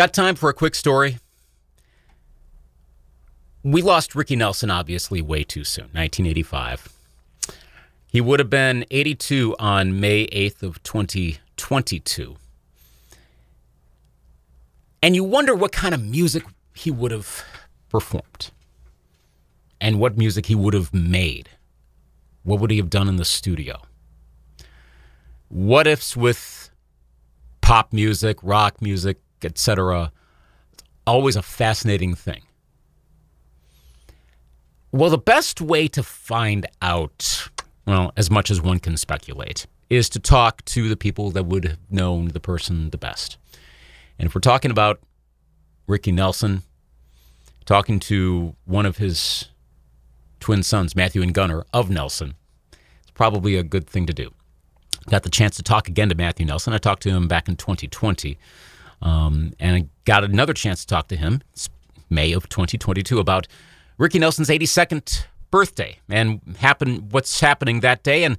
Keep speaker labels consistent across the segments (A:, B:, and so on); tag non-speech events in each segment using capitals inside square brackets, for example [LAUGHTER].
A: Got time for a quick story? We lost Ricky Nelson, obviously, way too soon, 1985. He would have been 82 on May 8th of 2022. And you wonder what kind of music he would have performed and what music he would have made. What would he have done in the studio? What ifs with pop music, rock music, etc. It's Always a fascinating thing. Well, the best way to find out, well, as much as one can speculate, is to talk to the people that would have known the person the best. And if we're talking about Ricky Nelson, talking to one of his twin sons, Matthew and Gunnar of Nelson, it's probably a good thing to do. Got the chance to talk again to Matthew Nelson. I talked to him back in 2020. Um, and I got another chance to talk to him, May of 2022, about Ricky Nelson's 82nd birthday and happen what's happening that day. And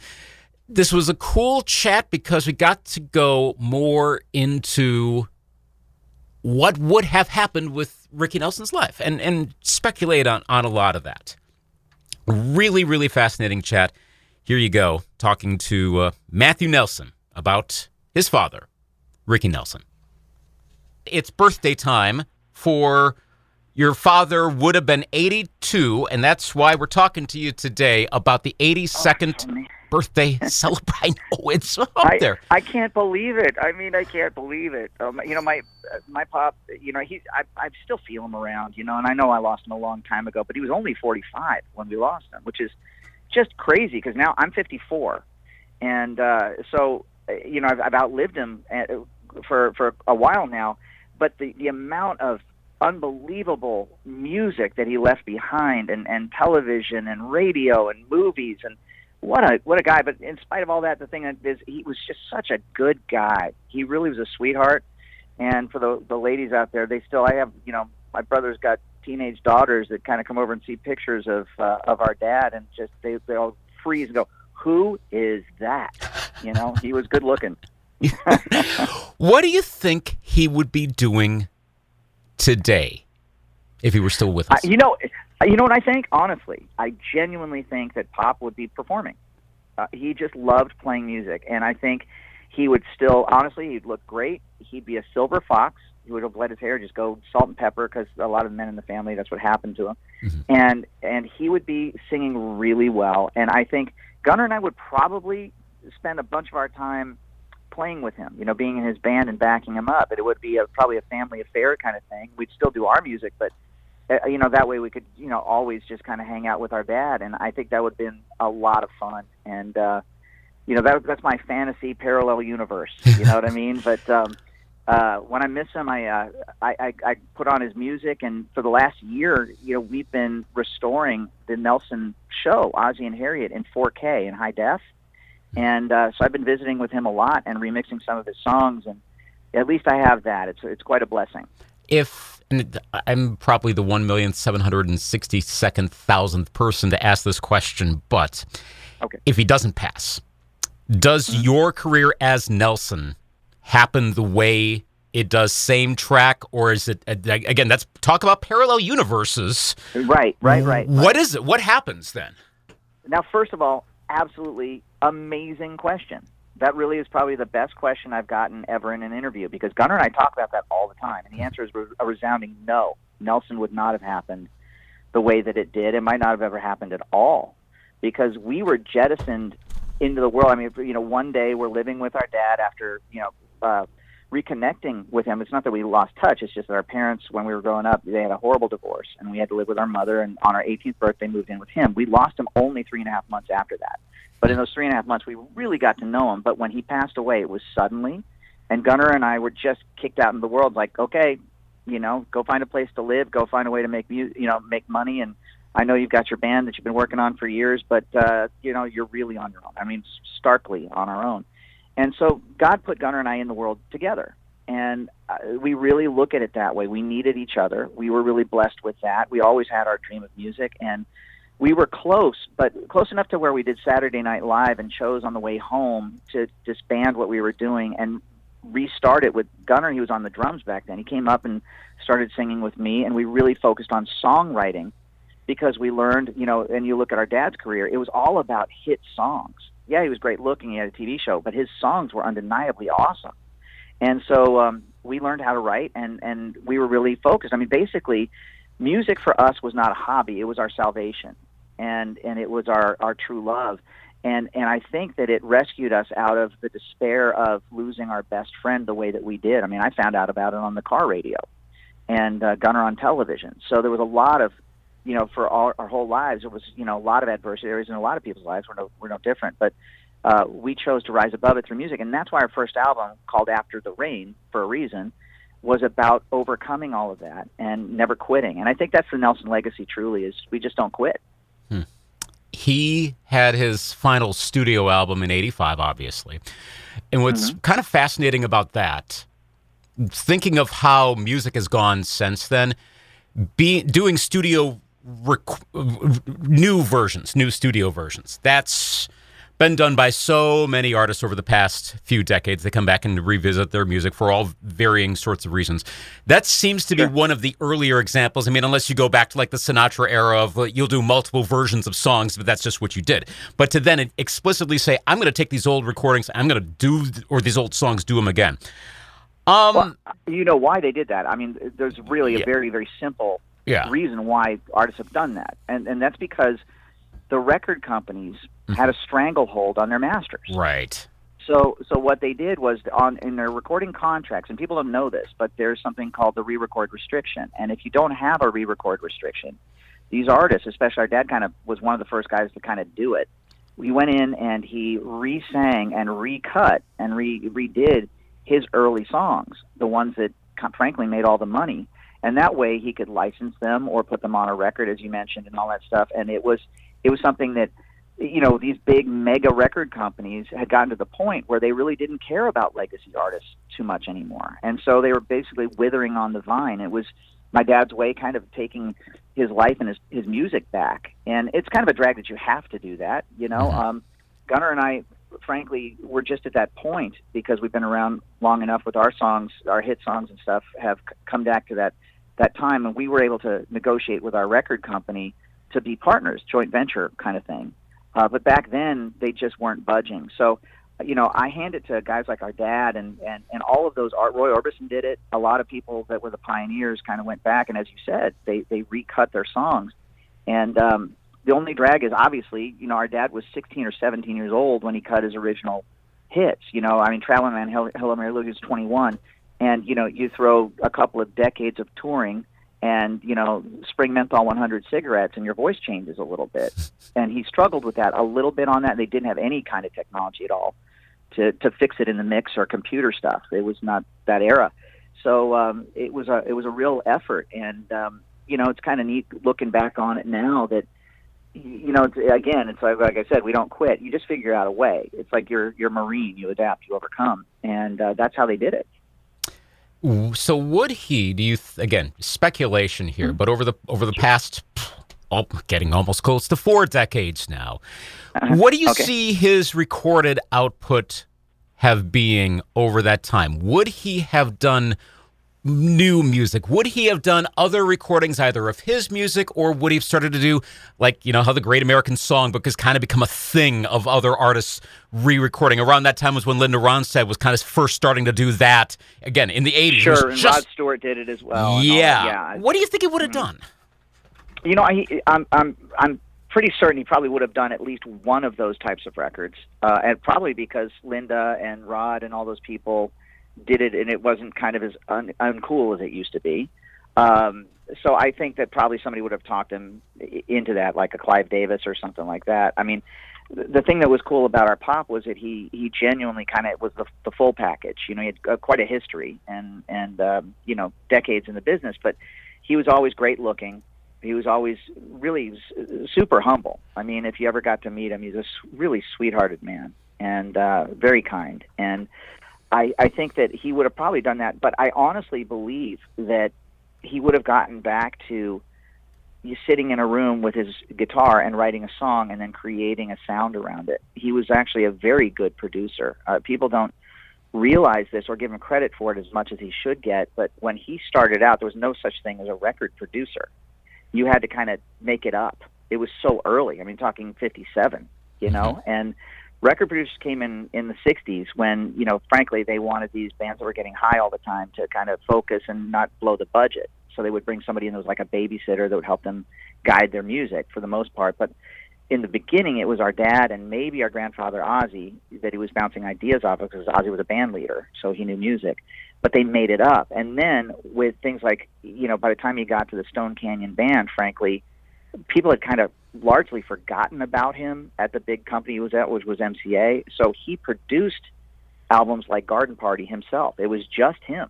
A: this was a cool chat because we got to go more into what would have happened with Ricky Nelson's life and, and speculate on, on a lot of that. Really, really fascinating chat. Here you go, talking to uh, Matthew Nelson about his father, Ricky Nelson it's birthday time for your father would have been 82 and that's why we're talking to you today about the 82nd oh, birthday [LAUGHS] celebration oh it's up
B: I,
A: there.
B: I can't believe it. I mean i can't believe it. Um, you know my my pop you know he I, I still feel him around you know and i know i lost him a long time ago but he was only 45 when we lost him which is just crazy because now i'm 54 and uh so you know i've, I've outlived him uh, for for a while now but the, the amount of unbelievable music that he left behind and, and television and radio and movies and what a what a guy. But in spite of all that the thing is he was just such a good guy. He really was a sweetheart. And for the the ladies out there they still i have you know my brother's got teenage daughters that kind of come over and see pictures of uh, of our dad and just they they all freeze and go who is that? You know he was good looking [LAUGHS]
A: what do you think he would be doing today if he were still with us?
B: Uh, you know, you know what I think. Honestly, I genuinely think that Pop would be performing. Uh, he just loved playing music, and I think he would still. Honestly, he'd look great. He'd be a silver fox. He would have let his hair just go salt and pepper because a lot of men in the family that's what happened to him, mm-hmm. and and he would be singing really well. And I think Gunnar and I would probably spend a bunch of our time playing with him, you know, being in his band and backing him up. It would be a, probably a family affair kind of thing. We'd still do our music, but uh, you know, that way we could, you know, always just kind of hang out with our dad, and I think that would have been a lot of fun. And uh, you know, that that's my fantasy parallel universe. [LAUGHS] You know what I mean? But um, uh, when I miss him, I, uh, I, I I put on his music, and for the last year, you know, we've been restoring the Nelson show, Ozzie and Harriet, in 4K in high def and uh, so I've been visiting with him a lot and remixing some of his songs, and at least I have that. It's it's quite a blessing.
A: If I'm probably the one million seven hundred and sixty second thousandth person to ask this question, but okay. if he doesn't pass, does mm-hmm. your career as Nelson happen the way it does same track, or is it again? That's talk about parallel universes.
B: Right, right, right.
A: What is it? What happens then?
B: Now, first of all, absolutely amazing question. That really is probably the best question I've gotten ever in an interview because Gunnar and I talk about that all the time, and the answer is a resounding no. Nelson would not have happened the way that it did. It might not have ever happened at all because we were jettisoned into the world. I mean, you know, one day we're living with our dad after you know uh, reconnecting with him. It's not that we lost touch. It's just that our parents, when we were growing up, they had a horrible divorce, and we had to live with our mother. And on our 18th birthday, moved in with him. We lost him only three and a half months after that. But in those three and a half months, we really got to know him. But when he passed away, it was suddenly, and Gunnar and I were just kicked out in the world. Like, okay, you know, go find a place to live, go find a way to make mu- you know, make money. And I know you've got your band that you've been working on for years, but uh, you know, you're really on your own. I mean, starkly on our own. And so God put Gunnar and I in the world together. And uh, we really look at it that way. We needed each other. We were really blessed with that. We always had our dream of music. And we were close, but close enough to where we did Saturday Night Live and chose on the way home to disband what we were doing. And restart it with Gunnar. He was on the drums back then. He came up and started singing with me, and we really focused on songwriting because we learned, you know, and you look at our dad's career, it was all about hit songs. Yeah, he was great looking. He had a TV show, but his songs were undeniably awesome. And so um, we learned how to write, and and we were really focused. I mean, basically, music for us was not a hobby; it was our salvation, and and it was our our true love. And and I think that it rescued us out of the despair of losing our best friend the way that we did. I mean, I found out about it on the car radio, and uh, Gunnar on television. So there was a lot of you know, for all our whole lives, it was, you know, a lot of adversaries in a lot of people's lives. We're no, we're no different. But uh, we chose to rise above it through music, and that's why our first album, called After the Rain, for a reason, was about overcoming all of that and never quitting. And I think that's the Nelson legacy. Truly, is we just don't quit.
A: He had his final studio album in '85, obviously, and what's mm-hmm. kind of fascinating about that, thinking of how music has gone since then, be doing studio rec- new versions, new studio versions. That's been done by so many artists over the past few decades. They come back and revisit their music for all varying sorts of reasons. That seems to be one of the earlier examples. I mean, unless you go back to like the Sinatra era of uh, you'll do multiple versions of songs, but that's just what you did. But to then explicitly say, I'm going to take these old recordings, I'm going to do, or these old songs, do them again.
B: Um, well, you know why they did that? I mean, there's really a yeah. very, very simple yeah. reason why artists have done that, and and that's because the record companies mm-hmm. had a stranglehold on their masters.
A: Right.
B: So so what they did was on in their recording contracts, and people don't know this, but there's something called the re-record restriction, and if you don't have a re-record restriction, these artists, especially our dad, kind of was one of the first guys to kind of do it. He went in and he re-sang and recut and re redid his early songs, the ones that frankly made all the money and that way he could license them or put them on a record, as you mentioned, and all that stuff. And it was it was something that you know these big mega record companies had gotten to the point where they really didn't care about legacy artists too much anymore, and so they were basically withering on the vine. It was my dad's way, kind of taking his life and his his music back, and it's kind of a drag that you have to do that. You know, mm-hmm. um, Gunnar and I frankly, we're just at that point because we've been around long enough with our songs, our hit songs and stuff, have come back to that that time, and we were able to negotiate with our record company to be partners, joint venture kind of thing. Uh, but back then, they just weren't budging. So, you know, I hand it to guys like our dad and and and all of those. Art Roy Orbison did it. A lot of people that were the pioneers kind of went back, and as you said, they they recut their songs. And um, the only drag is obviously, you know, our dad was 16 or 17 years old when he cut his original hits. You know, I mean, Traveling Man, Hello Mary Lou, he was 21 and you know you throw a couple of decades of touring and you know spring menthol 100 cigarettes and your voice changes a little bit. And he struggled with that a little bit on that. They didn't have any kind of technology at all to to fix it in the mix or computer stuff. It was not that era. So um it was a it was a real effort. And um you know it's kind of neat looking back on it now that you know again it's like like i said we don't quit. You just figure out a way. It's like you're you're marine. You adapt. You overcome. And uh, that's how they did it
A: so would he? Do you th- again speculation here? But over the over the past, oh, getting almost close to four decades now, uh-huh. what do you okay. see his recorded output have being over that time? Would he have done new music? Would he have done other recordings either of his music or would he have started to do like, you know, how the Great American Songbook has kind of become a thing of other artists re-recording? Around that time was when Linda Ronstadt was kind of first starting to do that again in the 80s.
B: Sure, and just, Rod Stewart did it as well.
A: Yeah. yeah. What do you think he would have mm-hmm. done?
B: You know, I, I'm I'm I'm pretty certain he probably would have done at least one of those types of records, uh, and probably because Linda and Rod and all those people did it, and it wasn't kind of as un- uncool as it used to be. Um, so I think that probably somebody would have talked him into that, like a Clive Davis or something like that. I mean, the thing that was cool about our pop was that he he genuinely kind of was the the full package. You know, he had uh, quite a history and and um, you know decades in the business, but he was always great looking. He was always really super humble. I mean, if you ever got to meet him, he's a really sweethearted man and uh, very kind. And I, I think that he would have probably done that, but I honestly believe that he would have gotten back to you sitting in a room with his guitar and writing a song and then creating a sound around it. He was actually a very good producer. Uh, people don't realize this or give him credit for it as much as he should get. But when he started out, there was no such thing as a record producer. You had to kind of make it up. It was so early. I mean, talking 57, you know, mm-hmm. and record producers came in in the 60s when, you know, frankly, they wanted these bands that were getting high all the time to kind of focus and not blow the budget. So they would bring somebody in that was like a babysitter that would help them guide their music for the most part. But in the beginning, it was our dad and maybe our grandfather Ozzie that he was bouncing ideas off of because Ozzie was a band leader, so he knew music. But they made it up, and then with things like you know, by the time he got to the Stone Canyon Band, frankly, people had kind of largely forgotten about him at the big company he was at, which was MCA. So he produced albums like Garden Party himself. It was just him.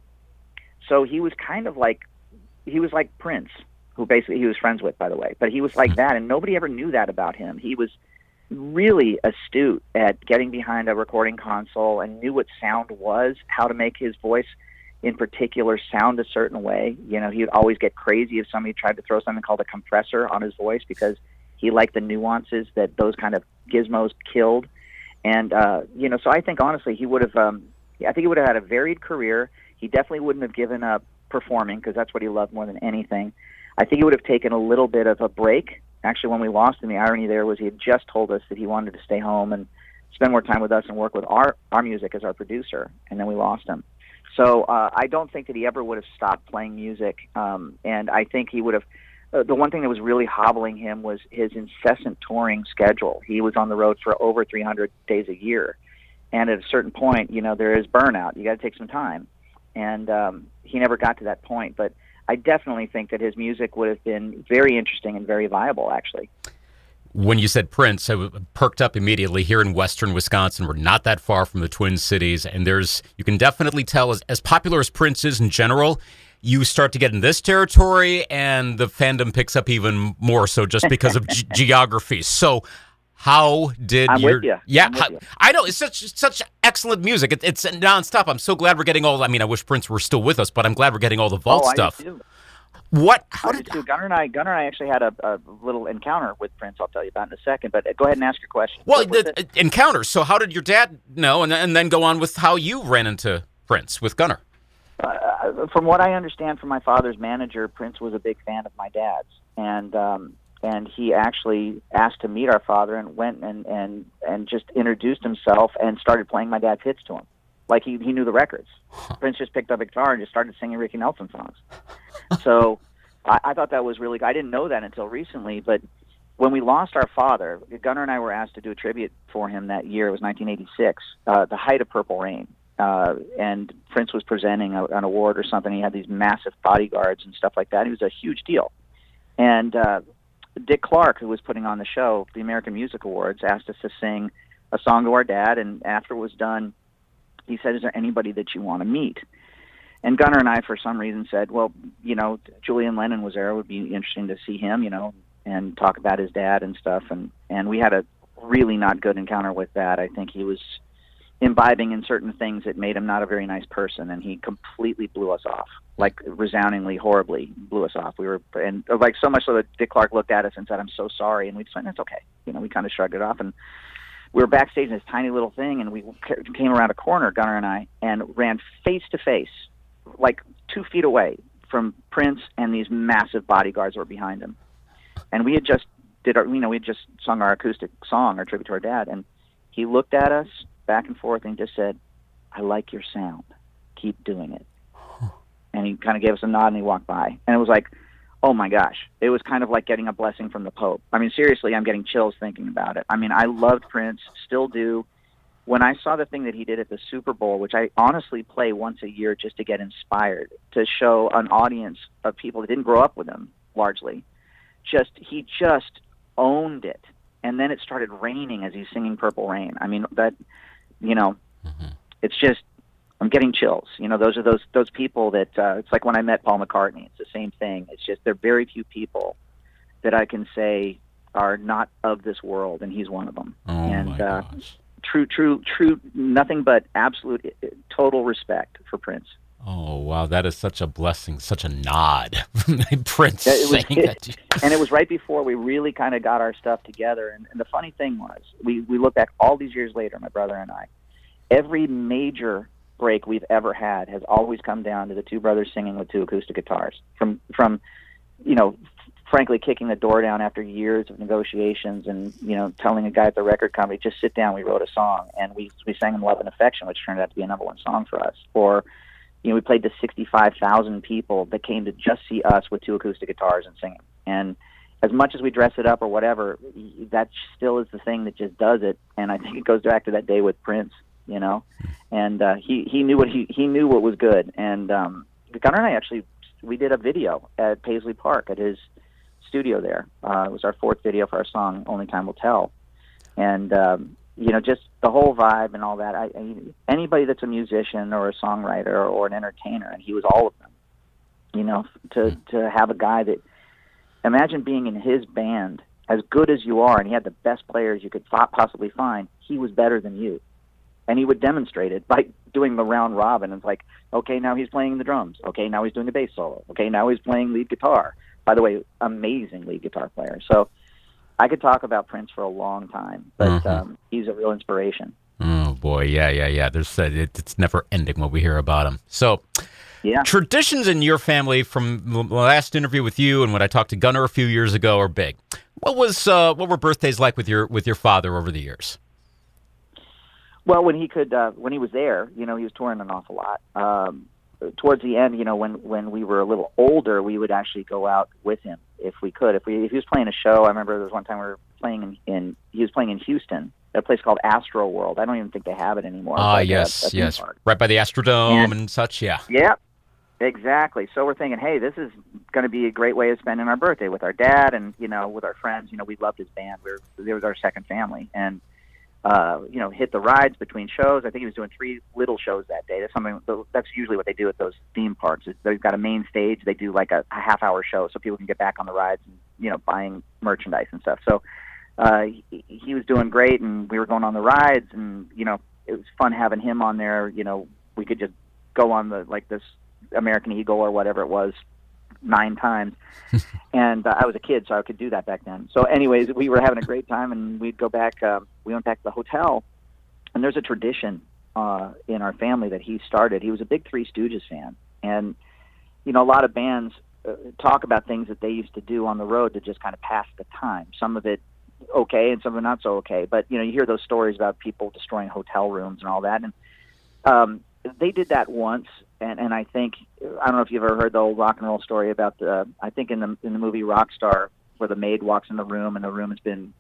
B: So he was kind of like he was like Prince who basically he was friends with, by the way. But he was like [LAUGHS] that, and nobody ever knew that about him. He was really astute at getting behind a recording console and knew what sound was, how to make his voice in particular sound a certain way. You know, he would always get crazy if somebody tried to throw something called a compressor on his voice because he liked the nuances that those kind of gizmos killed. And uh, you know, so I think honestly, he would have. Um, I think he would have had a varied career. He definitely wouldn't have given up performing because that's what he loved more than anything. I think he would have taken a little bit of a break. Actually, when we lost him, the irony there was he had just told us that he wanted to stay home and spend more time with us and work with our our music as our producer, and then we lost him. So uh, I don't think that he ever would have stopped playing music, um, and I think he would have. Uh, the one thing that was really hobbling him was his incessant touring schedule. He was on the road for over 300 days a year, and at a certain point, you know, there is burnout. You got to take some time, and um, he never got to that point. But I definitely think that his music would have been very interesting and very viable, actually.
A: When you said Prince, I perked up immediately. Here in Western Wisconsin, we're not that far from the Twin Cities, and there's you can definitely tell as, as popular as Prince is in general, you start to get in this territory, and the fandom picks up even more so just because of g- [LAUGHS] geography. So, how did
B: I'm
A: your
B: you.
A: yeah?
B: With you.
A: I know it's such such excellent music. It, it's nonstop. I'm so glad we're getting all. I mean, I wish Prince were still with us, but I'm glad we're getting all the vault
B: oh,
A: stuff.
B: What? How did too. Gunnar and I? Gunnar and I actually had a, a, little encounter with Prince. I'll tell you about in a second. But uh, go ahead and ask your question.
A: Well, the, uh, encounter. So, how did your dad know, and, and then go on with how you ran into Prince with Gunnar?
B: Uh, from what I understand from my father's manager, Prince was a big fan of my dad's, and um, and he actually asked to meet our father and went and and and just introduced himself and started playing my dad's hits to him. Like he he knew the records. Prince just picked up a guitar and just started singing ricky nelson songs. [LAUGHS] So I, I thought that was really i didn't know that until recently but when we lost our father gunnar and i were asked to do a tribute for him that year. It was 1986 uh, the height of purple rain uh, and Prince was presenting a, an award or something. He had these massive bodyguards and stuff like that. He was a huge deal. And uh, Dick Clark, who was putting on the show, the American Music Awards, asked us to sing a song to our dad. And after it was done, he said, "Is there anybody that you want to meet?" And Gunnar and I, for some reason, said, "Well, you know, Julian Lennon was there. It would be interesting to see him, you know, and talk about his dad and stuff." And and we had a really not good encounter with that. I think he was imbibing in certain things that made him not a very nice person, and he completely blew us off, like resoundingly, horribly blew us off. We were, and uh, like so much so that Dick Clark looked at us and said, "I'm so sorry," and we just went, "That's okay." You know, we kind of shrugged it off, and we were backstage in this tiny little thing, and we came around a corner, Gunnar and I, and ran face to face, like two feet away from Prince and these massive bodyguards were behind him, and we had just did our, you know, we had just sung our acoustic song, our tribute to our dad, and he looked at us back and forth and just said, I like your sound. Keep doing it. And he kind of gave us a nod and he walked by. And it was like, oh my gosh, it was kind of like getting a blessing from the Pope. I mean, seriously, I'm getting chills thinking about it. I mean, I loved Prince, still do. When I saw the thing that he did at the Super Bowl, which I honestly play once a year just to get inspired, to show an audience of people that didn't grow up with him largely, just he just owned it. And then it started raining as he's singing Purple Rain. I mean, that you know, mm-hmm. it's just I'm getting chills. You know, those are those those people that uh, it's like when I met Paul McCartney. It's the same thing. It's just there are very few people that I can say are not of this world, and he's one of them.
A: Oh
B: and
A: uh,
B: true, true, true. Nothing but absolute, uh, total respect for Prince.
A: Oh wow, that is such a blessing, such a nod. [LAUGHS] Prince
B: yeah,
A: saying
B: it,
A: that. [LAUGHS]
B: and it was right before we really kind of got our stuff together. And, and the funny thing was, we we look back all these years later, my brother and I, every major break we've ever had has always come down to the two brothers singing with two acoustic guitars. From from, you know, frankly, kicking the door down after years of negotiations and you know telling a guy at the record company just sit down. We wrote a song and we we sang "Love and Affection," which turned out to be a number one song for us. Or you know, we played to 65,000 people that came to just see us with two acoustic guitars and singing. And as much as we dress it up or whatever, that still is the thing that just does it. And I think it goes back to that day with Prince, you know. And uh, he he knew what he he knew what was good. And um, Gunnar and I actually we did a video at Paisley Park at his studio there. Uh, it was our fourth video for our song "Only Time Will Tell," and um, you know, just the whole vibe and all that. I, I anybody that's a musician or a songwriter or an entertainer, and he was all of them. You know, to hmm. to have a guy that imagine being in his band as good as you are, and he had the best players you could possibly find. He was better than you, and he would demonstrate it by doing the round robin. It's like, okay, now he's playing the drums. Okay, now he's doing the bass solo. Okay, now he's playing lead guitar. By the way, amazing lead guitar player. So I could talk about Prince for a long time, but mm-hmm. um, he's a real inspiration.
A: Oh boy, yeah, yeah, yeah. There's uh, it, it's never ending what we hear about him. So,
B: yeah.
A: Traditions in your family from the last interview with you and when I talked to Gunnar a few years ago are big. What was uh, what were birthdays like with your with your father over the years?
B: Well, when he could, uh, when he was there, you know, he was touring an awful lot. Um, towards the end, you know, when when we were a little older, we would actually go out with him if we could. If we if he was playing a show, I remember there was one time we were playing in, in he was playing in Houston, at a place called Astro World. I don't even think they have it anymore.
A: Ah, uh, yes, a, a yes, park. right by the Astrodome and, and such. Yeah.
B: Yeah. Exactly. So we're thinking, hey, this is going to be a great way of spending our birthday with our dad and you know with our friends. You know, we loved his band. We are it was our second family, and uh, you know, hit the rides between shows. I think he was doing three little shows that day. That's something. That's usually what they do at those theme parks. They've got a main stage. They do like a, a half hour show so people can get back on the rides and you know buying merchandise and stuff. So uh, he, he was doing great, and we were going on the rides, and you know, it was fun having him on there. You know, we could just go on the like this American Eagle or whatever it was nine times. [LAUGHS] and uh, I was a kid, so I could do that back then. So, anyways, we were having a great time, and we'd go back. Uh, we went back to the hotel, and there's a tradition uh, in our family that he started. He was a big Three Stooges fan, and you know, a lot of bands uh, talk about things that they used to do on the road to just kind of pass the time. Some of it okay, and some of it not so okay. But you know, you hear those stories about people destroying hotel rooms and all that, and um, they did that once, and and I think I don't know if you've ever heard the old rock and roll story about the I think in the in the movie Rockstar where the maid walks in the room and the room has been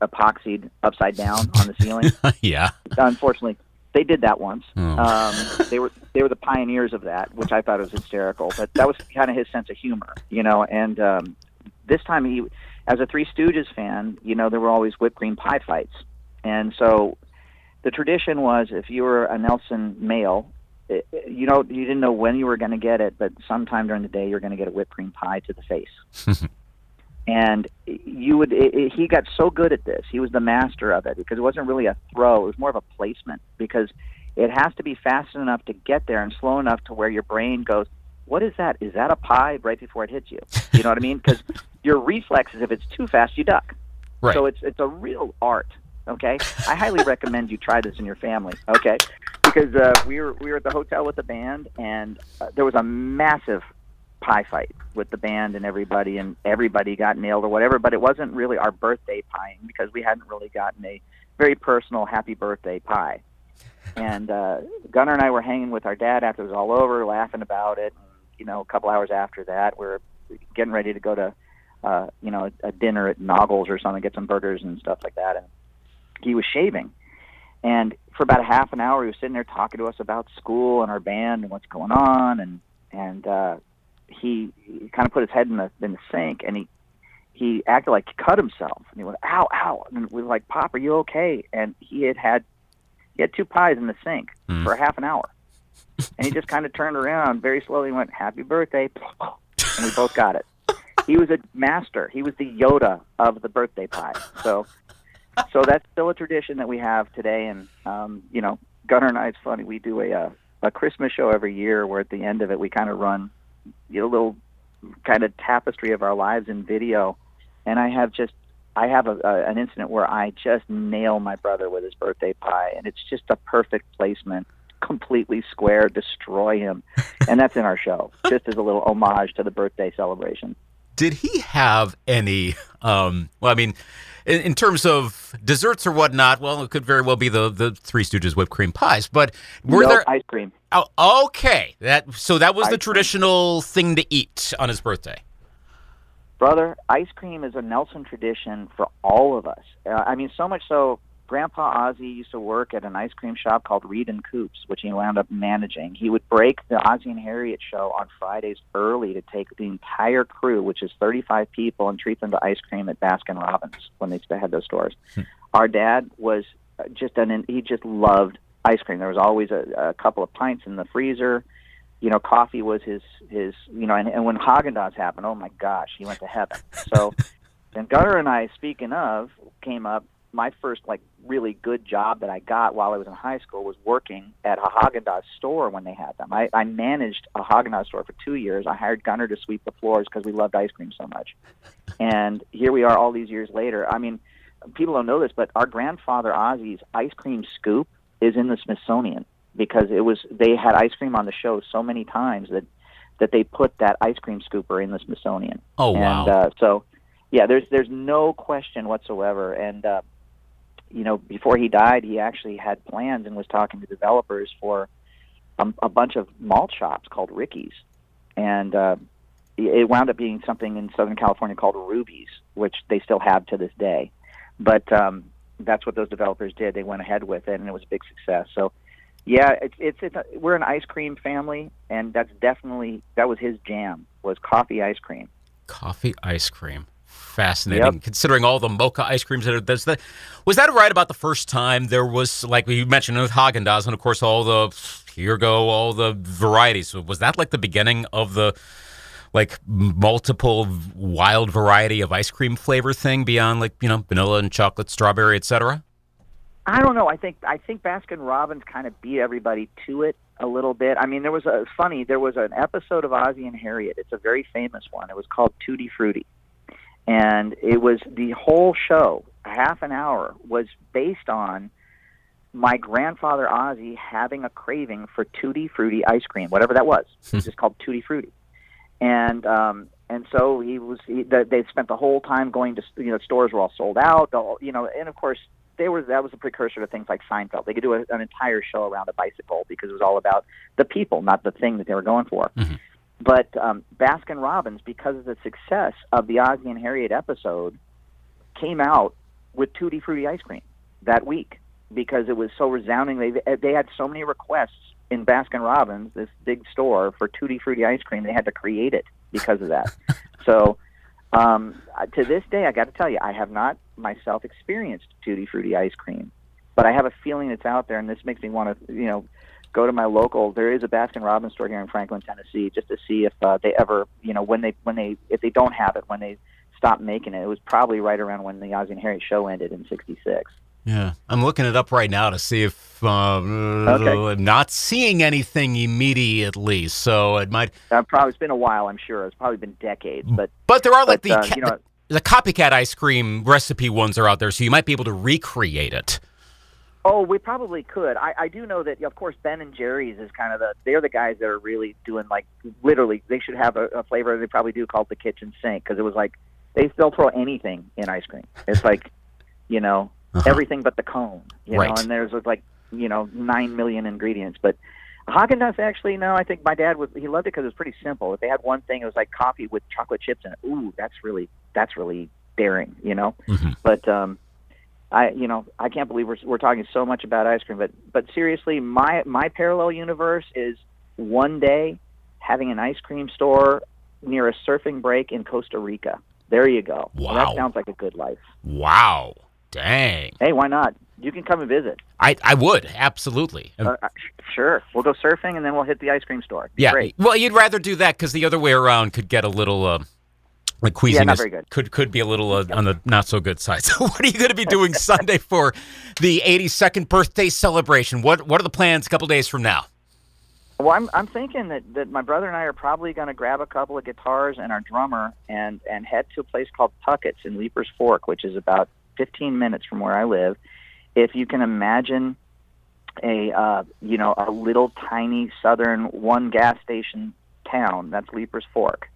B: epoxied upside down on the ceiling. [LAUGHS]
A: yeah.
B: Unfortunately, they did that once. Oh. Um, they were they were the pioneers of that, which I thought was hysterical. But that was kind of his sense of humor, you know. And um, this time, he, as a Three Stooges fan, you know, there were always whipped cream pie fights, and so the tradition was if you were a Nelson male, it, you know you didn't know when you were going to get it, but sometime during the day you're going to get a whipped cream pie to the face. [LAUGHS] and you would it, it, he got so good at this. He was the master of it because it wasn't really a throw; it was more of a placement because it has to be fast enough to get there and slow enough to where your brain goes, "What is that? Is that a pie?" right before it hits you. You know what I mean? Because [LAUGHS] your reflexes, if it's too fast, you duck.
A: Right.
B: So it's it's a real art Okay, I highly recommend you try this in your family. Okay, because uh, we were we were at the hotel with the band, and uh, there was a massive pie fight with the band and everybody, and everybody got nailed or whatever. But it wasn't really our birthday pieing because we hadn't really gotten a very personal happy birthday pie. And uh, Gunnar and I were hanging with our dad after it was all over, laughing about it. You know, a couple hours after that, we're getting ready to go to, uh, you know, a, a dinner at Noggles or something, get some burgers and stuff like that. And he was shaving. And for about a half an hour, he was sitting there talking to us about school and our band and what's going on. And and uh, he, he kind of put his head in the in the sink and he he acted like he cut himself. And he went, "Ow, ow!" And we were like, "Pop, are you okay?" And he had had he had two pies in the sink mm. for a half an hour. and he just kind of turned around very slowly and went, "Happy birthday!" And we both got it. He was a master. He was the Yoda of the birthday pie. So so that's still a tradition that we have today. And um, you know, Gunnar and I, it's funny. We do a uh, a Christmas show every year where at the end of it we kind of run you know, a little kind of tapestry of our lives in video. And I have just I have a, a, an incident where I just nail my brother with his birthday pie, and it's just a perfect placement, completely square, destroy him, and that's in our show, just as a little homage to the birthday celebration.
A: Did he have any? Um, well, I mean, in, in, terms of desserts or whatnot, well, it could very well be the the Three Stooges whipped cream pies. But were
B: no,
A: there
B: ice cream?
A: Oh, okay. That so that was ice the traditional cream. thing to eat on his birthday.
B: Brother, ice cream is a Nelson tradition for all of us. Uh, I mean, so much so Grandpa Ozzie used to work at an ice cream shop called Reed and Coops, which he wound up managing. He would break the Ozzie and Harriet show on Fridays early to take the entire crew, which is 35 people, and treat them to ice cream at Baskin Robbins when they had those stores. Hmm. Our dad was just an he just loved ice cream. There was always a, a couple of pints in the freezer. You know, coffee was his his you know, and, and when Haagen Dazs happened, oh my gosh, he went to heaven. So, [LAUGHS] and Gunnar and I, speaking of, came up my first like really good job that I got while I was in high school was working at a Haagen Dazs store when they had them. I, I managed a Haagen Dazs store for two years. I hired Gunnar to sweep the floors because we loved ice cream so much. And here we are, all these years later. I mean, people don't know this, but our grandfather Ozzie's ice cream scoop is in the Smithsonian because it was they had ice cream on the show so many times that that they put that ice cream scooper in the Smithsonian.
A: Oh wow!
B: And uh, so, yeah, there's there's no question whatsoever. And uh, you know, before he died, he actually had plans and was talking to developers for a, a bunch of malt shops called Ricky's, and uh, it wound up being something in Southern California called Ruby's, which they still have to this day. But um, that's what those developers did. They went ahead with it, and it was a big success. So, yeah, it's it's, it's a, we're an ice cream family, and that's definitely that was his jam was coffee ice cream.
A: Coffee ice cream fascinating. Yep. considering all the mocha ice creams that are there's that was that right about the first time there was like you mentioned with Haagen Dazs and of course all the here go all the varieties. So was that like the beginning of the like multiple wild variety of ice cream flavor thing beyond like you know vanilla and chocolate strawberry etc
B: I don't know. I think I think Baskin Robbins kind of beat everybody to it a little bit. I mean there was a funny there was an episode of Ozzie and Harriet. It's a very famous one. It was called Tutti Frutti and it was the whole show, half an hour, was based on my grandfather Ozzie having a craving for tutti frutti ice cream, whatever that was. [LAUGHS] It's just called tutti frutti, and um, and so he was. He, they spent the whole time going to you know stores were all sold out. The, you know, and of course they were that was a precursor to things like Seinfeld. They could do a, an entire show around a bicycle because it was all about the people, not the thing that they were going for. Mm-hmm. But um, Baskin Robbins, because of the success of the Ozzie and Harriet episode, came out with Tutti Frutti ice cream that week because it was so resounding. They they had so many requests in Baskin Robbins, this big store, for Tutti Frutti ice cream. They had to create it because of that. [LAUGHS] so um, to this day, I got to tell you, I have not myself experienced Tutti Frutti ice cream, but I have a feeling it's out there, and this makes me want to, you know, go to my local. There is a Baskin Robbins store here in Franklin, Tennessee, just to see if uh, they ever, you know, when they when they if they don't have it when they stop making it. It was probably right around when the Ozzie and Harriet show ended in '66.
A: Yeah, I'm looking it up right now to see if uh, okay. I'm not seeing anything immediately. So it might.
B: Uh, probably it's been a while. I'm sure it's probably been decades, but
A: but there are like but, the, uh, ca- you know, the copycat ice cream recipe ones are out there, so you might be able to recreate it.
B: Oh, we probably could. I, I do know that, of course, Ben and Jerry's is kind of the they're the guys that are really doing like literally. They should have a, a flavor they probably do called the kitchen sink because it was like they still throw anything in ice cream. It's like you know uh-huh. everything but the cone. You
A: right.
B: know, and there's like you know nine million ingredients, but. Haagen Dazs actually no. I think my dad was he loved it because it was pretty simple. If they had one thing, it was like coffee with chocolate chips in it. Ooh, that's really that's really daring, you know. Mm-hmm. But um, I you know I can't believe we're we're talking so much about ice cream, but but seriously, my my parallel universe is one day having an ice cream store near a surfing break in Costa Rica. There you go.
A: Wow,
B: that sounds like a good life.
A: Wow, dang.
B: Hey, why not? You can come and visit.
A: I, I would absolutely.
B: Uh, uh sure, we'll go surfing and then we'll hit the ice cream store.
A: Yeah.
B: Great.
A: Well, you'd rather do that because the other way around could get a little. Uh, like queasiness
B: yeah,
A: could could be a little uh, on the not so good side. [LAUGHS] So, what are you going to be doing [LAUGHS] Sunday for the 82nd birthday celebration? What what are the plans a couple days from now?
B: Well, I'm I'm thinking that, that my brother and I are probably going to grab a couple of guitars and our drummer and and head to a place called Puckett's in Leiper's Fork, which is about 15 minutes from where I live. If you can imagine a uh, you know a little tiny southern one gas station town. That's Leiper's Fork,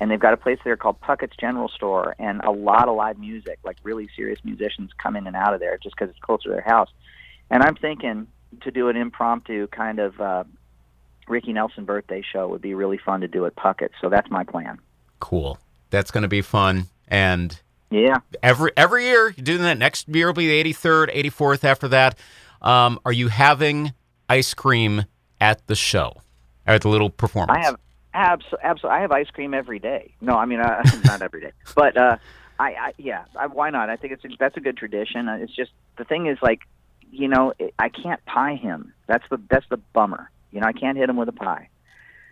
B: and they've got a place there called Puckett's General Store, and a lot of live music, like really serious musicians come in and out of there just because it's closer to their house. And I'm thinking to do an impromptu kind of uh, Ricky Nelson birthday show would be really fun to do at Puckett. So that's my plan.
A: Cool. That's going to be fun. And
B: yeah,
A: every every year you're doing that. Next year will be the 83rd, 84th. After that, um, are you having ice cream at the show, at the little performance?
B: I have absolutely. Absol- I have ice cream every day. No, I mean uh, [LAUGHS] not every day, but uh, I, I yeah. I, why not? I think it's a, that's a good tradition. Uh, it's just the thing is like, you know, I can't pie him. That's the that's the bummer. You know, I can't hit him with a pie.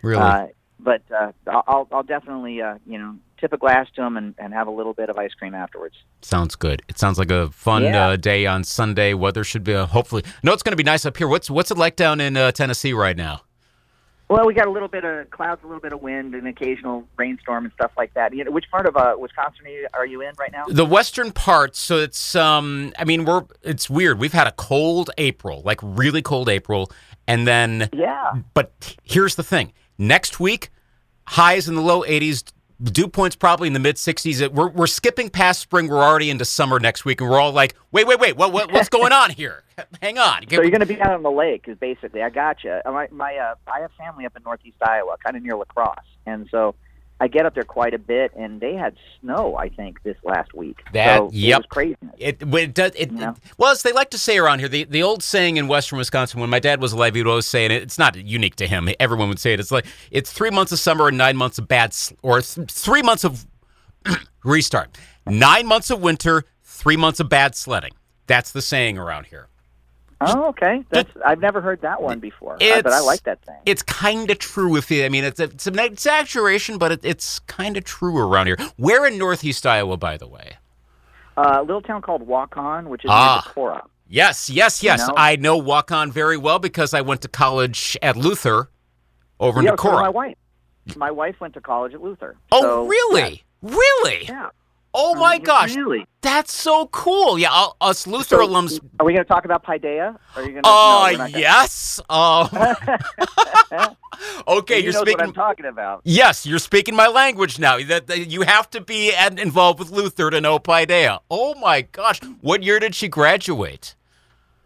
A: Really?
B: Uh, but uh, I'll I'll definitely uh, you know tip a glass to him and, and have a little bit of ice cream afterwards.
A: Sounds good. It sounds like a fun
B: Yeah.
A: uh, day on Sunday. Weather should be uh, hopefully. No, it's going to be nice up here. What's what's it like down in uh, Tennessee right now?
B: Well, we got a little bit of clouds, a little bit of wind, and occasional rainstorm and stuff like that. You know, which part of uh, Wisconsin are you, are you in right now?
A: The western parts. So it's um. I mean, we're it's weird. We've had a cold April, like really cold April, and then
B: Yeah.
A: But here's the thing: next week, highs in the low 80s, dew points probably in the mid 60s. We're, we're skipping past spring. We're already into summer next week, and we're all like, wait, wait, wait, what, what what's [LAUGHS] going on here? Hang on.
B: So you're going to be out on the lake, is basically. I got you. My, my uh, I have family up in northeast Iowa, kind of near La Crosse, and so I get up there quite a bit. And they had snow, I think, this last week.
A: That-
B: so It
A: yep.
B: was craziness.
A: It, well, it does. It,
B: Yeah.
A: it- well, as they like to say around here, the, the old saying in Western Wisconsin, when my dad was alive, he would always say, and it's not unique to him. Everyone would say it. It's like it's three months of summer and nine months of bad, or th- three months of [CLEARS THROAT] restart, nine months of winter, three months of bad sledding. That's the saying around here.
B: Oh, okay. That's I've never heard that one before, but I like that thing.
A: It's kind of true. If you, I mean, it's a, it's an exaggeration, but it, it's kind of true around here. Where in Northeast Iowa, by the way?
B: Uh, a little town called Waukon, which is
A: Ah.
B: near Decorah.
A: Yes, yes, yes.
B: know?
A: I know Waukon very well because I went to college at Luther over in
B: Yeah, so my wife. My wife went to college at Luther.
A: Oh,
B: So,
A: really? Really?
B: Yeah.
A: Oh my
B: Mhm,
A: gosh,
B: Really?
A: that's so cool. Yeah, I'll- us Luther
B: So,
A: alums.
B: Are we going to talk about Paideia? Are you going to?
A: Oh
B: no, gonna-
A: yes. Oh. [LAUGHS] okay,
B: You
A: you're
B: know what
A: speaking.
B: I'm talking about.
A: Yes, you're speaking my language now. That, that you have to be at, involved with Luther to know Paideia. Oh my gosh, what year did she graduate?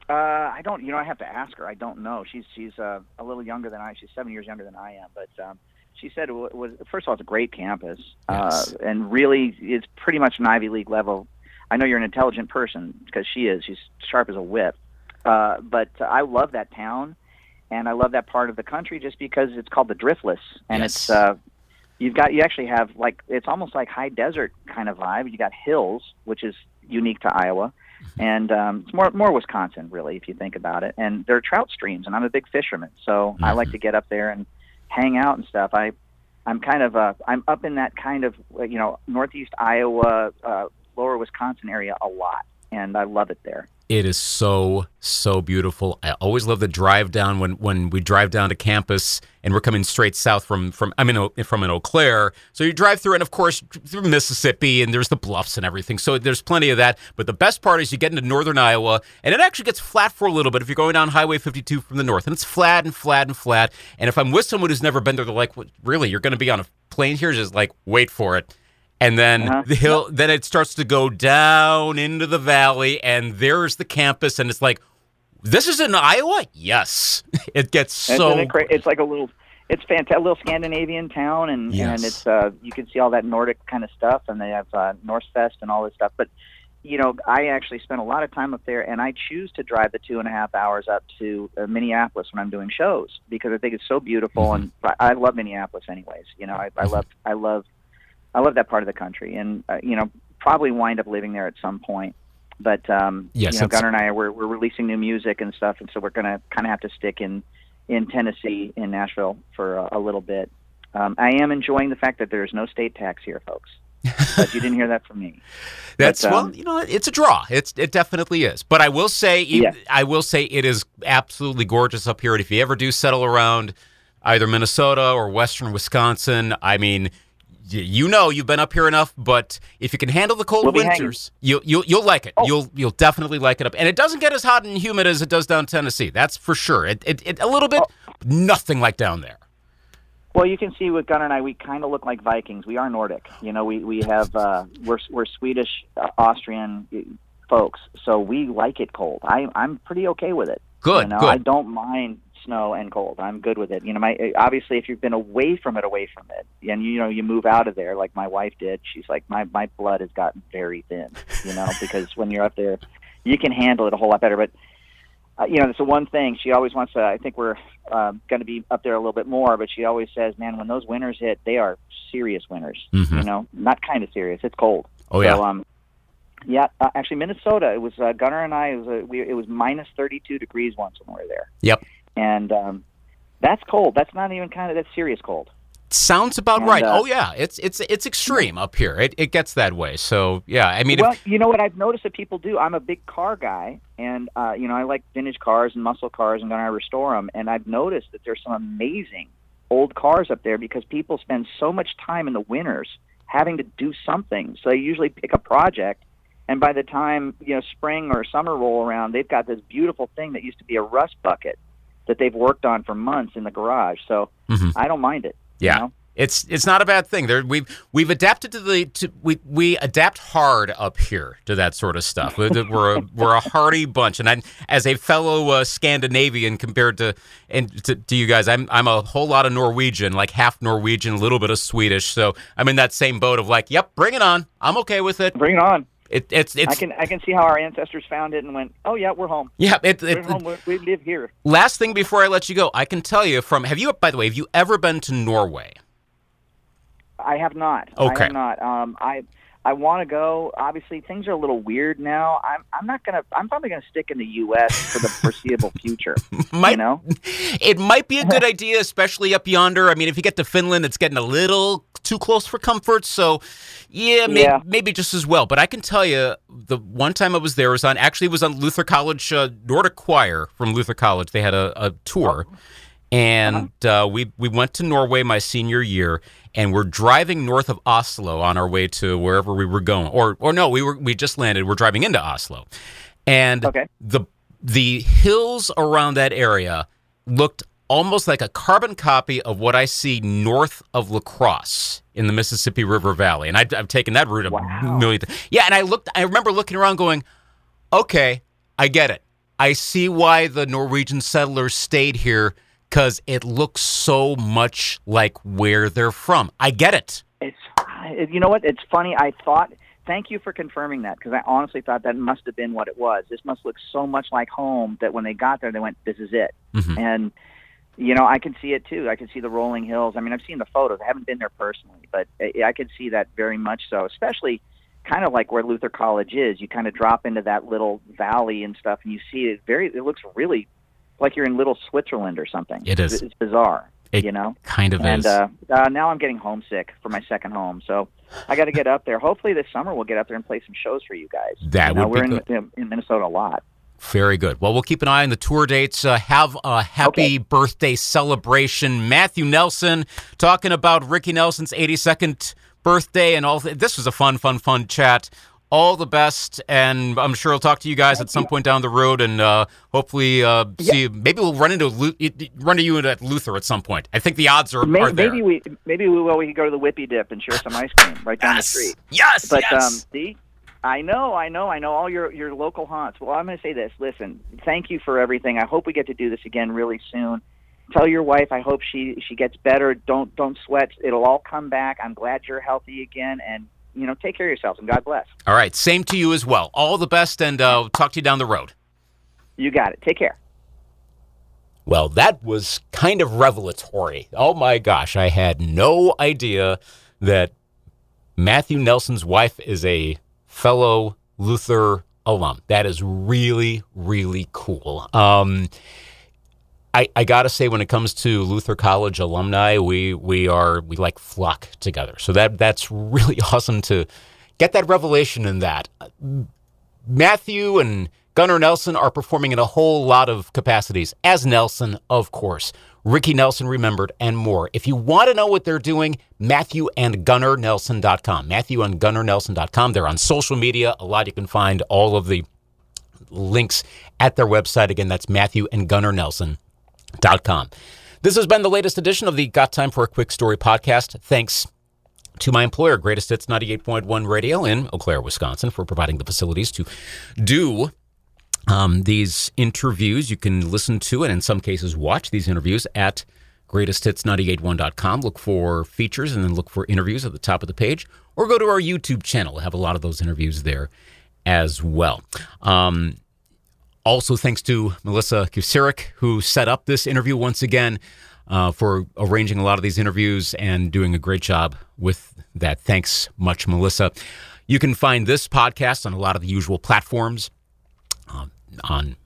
B: Uh, I don't. You know, I have to ask her. I don't know. She's she's uh, a little younger than I. She's seven years younger than I am. But um, she said it was first of all, it's a great campus,
A: Yes.
B: uh, and really, it's pretty much an Ivy League level. I know you're an intelligent person because she is. She's sharp as a whip. Uh, but uh, I love that town, and I love that part of the country just because it's called the Driftless, and
A: Yes.
B: it's uh, you've got you actually have like it's almost like high desert kind of vibe. You got hills, which is unique to Iowa, and um, it's more more Wisconsin really if you think about it. And there are trout streams, and I'm a big fisherman, so I like to get up there and hang out and stuff. I I'm kind of uh, I'm up in that kind of you know northeast Iowa, uh, lower Wisconsin area a lot, and I love it there.
A: It is so so beautiful. I always love the drive down when when we drive down to campus and we're coming straight south from from I mean from an Eau Claire. So you drive through and of course through Mississippi and there's the bluffs and everything. So there's plenty of that. But the best part is you get into northern Iowa and it actually gets flat for a little bit if you're going down Highway 52 from the north and it's flat and flat and flat. And if I'm with someone who's never been there, they're like, what, "Really? You're going to be on a plane here?" Just like wait for it. And then
B: Uh-huh.
A: the hill, then it starts to go down into the valley, and there's the campus, and it's like, this is in Iowa. Yes, [LAUGHS] it gets so.
B: isn't it cra- it's like a little it's fantastic, a little Scandinavian town, and
A: Yes.
B: and it's uh you can see all that Nordic kind of stuff, and they have uh, Northfest and all this stuff. But you know, I actually spent a lot of time up there, and I choose to drive the two and a half hours up to uh, Minneapolis when I'm doing shows because I think it's so beautiful, and I, I love Minneapolis anyways. You know, I, I love I love I love that part of the country, and uh, you know, probably wind up living there at some point. But um,
A: Yes,
B: you know, Gunnar and I we're we're releasing new music and stuff, and so we're gonna kind of have to stick in in Tennessee, in Nashville, for a, a little bit. Um, I am enjoying the fact that there's no state tax here, folks. But you didn't hear that from me. [LAUGHS]
A: That's
B: but,
A: well,
B: um,
A: you know, it's a draw. It's it definitely is. But I will say,
B: Yeah.
A: I will say, it is absolutely gorgeous up here. And if you ever do settle around either Minnesota or Western Wisconsin, I mean, you know you've been up here enough, but if you can handle the cold
B: We'll
A: winters, you, you you'll like it.
B: Oh.
A: You'll you'll definitely like it up, and it doesn't get as hot and humid as it does down Tennessee. That's for sure. It, it, it a little bit,
B: Oh.
A: nothing like down there.
B: Well, you can see with Gunnar and I, we kind of look like Vikings. We are Nordic. You know, we we have uh, we're we're Swedish, uh, Austrian uh, folks, so we like it cold. I I'm pretty okay with it.
A: Good,
B: You know,
A: good.
B: I don't mind snow and cold. I'm good with it. You know, my obviously if you've been away from it, away from it, and you know you move out of there, like my wife did. She's like, my my blood has gotten very thin. You know, [LAUGHS] because when you're up there, you can handle it a whole lot better. But uh, you know, it's the one thing she always wants to. I think we're uh, going to be up there a little bit more, but she always says, "Man, when those winters hit, they are serious winters.
A: Mhm.
B: You know, not kind of serious. It's cold."
A: Oh yeah.
B: So, um, yeah, uh, actually, Minnesota. It was uh, Gunnar and I. It was uh, we, it was minus thirty-two degrees once when we were there,
A: yep.
B: And um, that's cold. That's not even kind of that's serious cold.
A: Sounds about
B: And,
A: right.
B: uh,
A: oh yeah, it's it's it's extreme up here. It it gets that way. So yeah, I mean, if-
B: well, you know what I've noticed that people do. I'm a big car guy, and uh, you know I like vintage cars and muscle cars, and Gunnar I restore them. And I've noticed that there's some amazing old cars up there because people spend so much time in the winters having to do something. So they usually pick a project, and by the time you know spring or summer roll around, they've got this beautiful thing that used to be a rust bucket that they've worked on for months in the garage. So
A: Mhm.
B: I don't mind it. you
A: Yeah.
B: know?
A: It's it's not a bad thing. There we've we've adapted to the to we we adapt hard up here to that sort of stuff. We're we're a, we're a hardy bunch, and I, as a fellow uh, Scandinavian compared to and to, to you guys, I'm I'm a whole lot of Norwegian, like half Norwegian, a little bit of Swedish. So I'm in that same boat of like, yep, bring it on. I'm okay with it.
B: Bring it on.
A: It it's
B: I can I can see how our ancestors found it and went, oh yeah, we're home.
A: yeah. It,
B: We're
A: it,
B: home. We, we live here.
A: last thing before I let you go, I can tell you from have you by the way have you ever been to Norway?
B: I have not.
A: Okay.
B: I have not. Um, I I want to go. Obviously, things are a little weird now. I'm I'm not gonna. I'm probably gonna stick in the U.S. for the foreseeable future. [LAUGHS]
A: Might
B: you know. [LAUGHS]
A: It might be a good idea, especially up yonder. I mean, if you get to Finland, it's getting a little too close for comfort. So, yeah, may-
B: Yeah.
A: maybe just as well. But I can tell you, the one time I was there was on actually it was on Luther College uh, Nordic Choir from Luther College. They had a, a tour, and uh, we we went to Norway my senior year, and we're driving north of Oslo on our way to wherever we were going. Or or no, we were we just landed. We're driving into Oslo, and
B: Okay.
A: the the hills around that area looked almost like a carbon copy of what I see north of La Crosse in the Mississippi River Valley. And I've, I've taken that route a
B: Wow.
A: million times. Yeah, and I looked, I remember looking around going, okay, I get it. I see why the Norwegian settlers stayed here because it looks so much like where they're from. I get it.
B: It's you know what? It's funny. I thought. Thank you for confirming that because I honestly thought that must have been what it was. This must look so much like home that when they got there, they went, "This is it."
A: Mhm.
B: And you know, I can see it too. I can see the rolling hills. I mean, I've seen the photos. I haven't been there personally, but I, I could see that very much so. Especially, kind of like where Luther College is. You kind of drop into that little valley and stuff, and you see it very. It looks really like you're in little Switzerland or something.
A: It is.
B: It's, bizarre.
A: It
B: you know.
A: Kind of
B: And
A: is.
B: uh, uh, now I'm getting homesick for my second home, so I got to get up there. Hopefully this summer we'll get up there and play some shows for you guys.
A: That
B: you know,
A: would
B: we're
A: good.
B: in, in Minnesota a lot.
A: Very good. Well, we'll keep an eye on the tour dates. Uh, have a happy
B: Okay.
A: birthday celebration. Matthew Nelson talking about Ricky Nelson's 82nd birthday and all. Th- this was a fun, fun, fun chat. All the best, and I'm sure I'll talk to you guys at some point down the road, and uh, hopefully uh, see. You. Maybe we'll run into run into you at Luther at some point. I think the odds are,
B: Maybe,
A: are there.
B: maybe we maybe we well we could go to the Whippy Dip and share some ice cream right down
A: yes,
B: the street.
A: yes,
B: But
A: yes.
B: um, see, I know, I know, I know all your your local haunts. Well, I'm going to say this. Listen, thank you for everything. I hope we get to do this again really soon. Tell your wife I hope she she gets better. Don't don't sweat. It'll all come back. I'm glad you're healthy again, and you know, take care of yourselves and God bless.
A: all right, same to you as well. All the best, and uh, talk to you down the road.
B: You got it. Take care.
A: Well, that was kind of revelatory. Oh my gosh, I had no idea that Matthew Nelson's wife is a fellow Luther alum. That is really, really cool. Um, I, I gotta say, when it comes to Luther College alumni, we we are we like flock together. So that that's really [LAUGHS] awesome to get that revelation in that. Matthew and Gunnar Nelson are performing in a whole lot of capacities, as Nelson, of course. Ricky Nelson remembered, and more. If you want to know what they're doing, Matthew and MatthewandGunnarNelson.com. MatthewandGunnarNelson.com. They're on social media. A lot you can find all of the links at their website. Again, that's MatthewandGunnarNelson.com. This has been the latest edition of the Got Time for a Quick Story podcast. Thanks to my employer, Greatest Hits 98.1 Radio in Eau Claire, Wisconsin, for providing the facilities to do um, these interviews. You can listen to and in some cases watch these interviews at greatesthits981.com. Look for features and then look for interviews at the top of the page, or go to our YouTube channel. we have a lot of those interviews there as well. Um, also, thanks to Melissa Kusirik, who set up this interview once again uh, for arranging a lot of these interviews and doing a great job with that. Thanks much, Melissa. You can find this podcast on a lot of the usual platforms um, on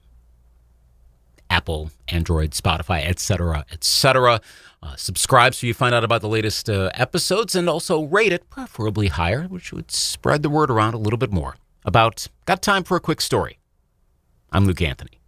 A: Apple, Android, Spotify, etc., etc. Uh, subscribe so you find out about the latest uh, episodes and also rate it, preferably higher, which would spread the word around a little bit more. About got time for a quick story. I'm Luke Anthony.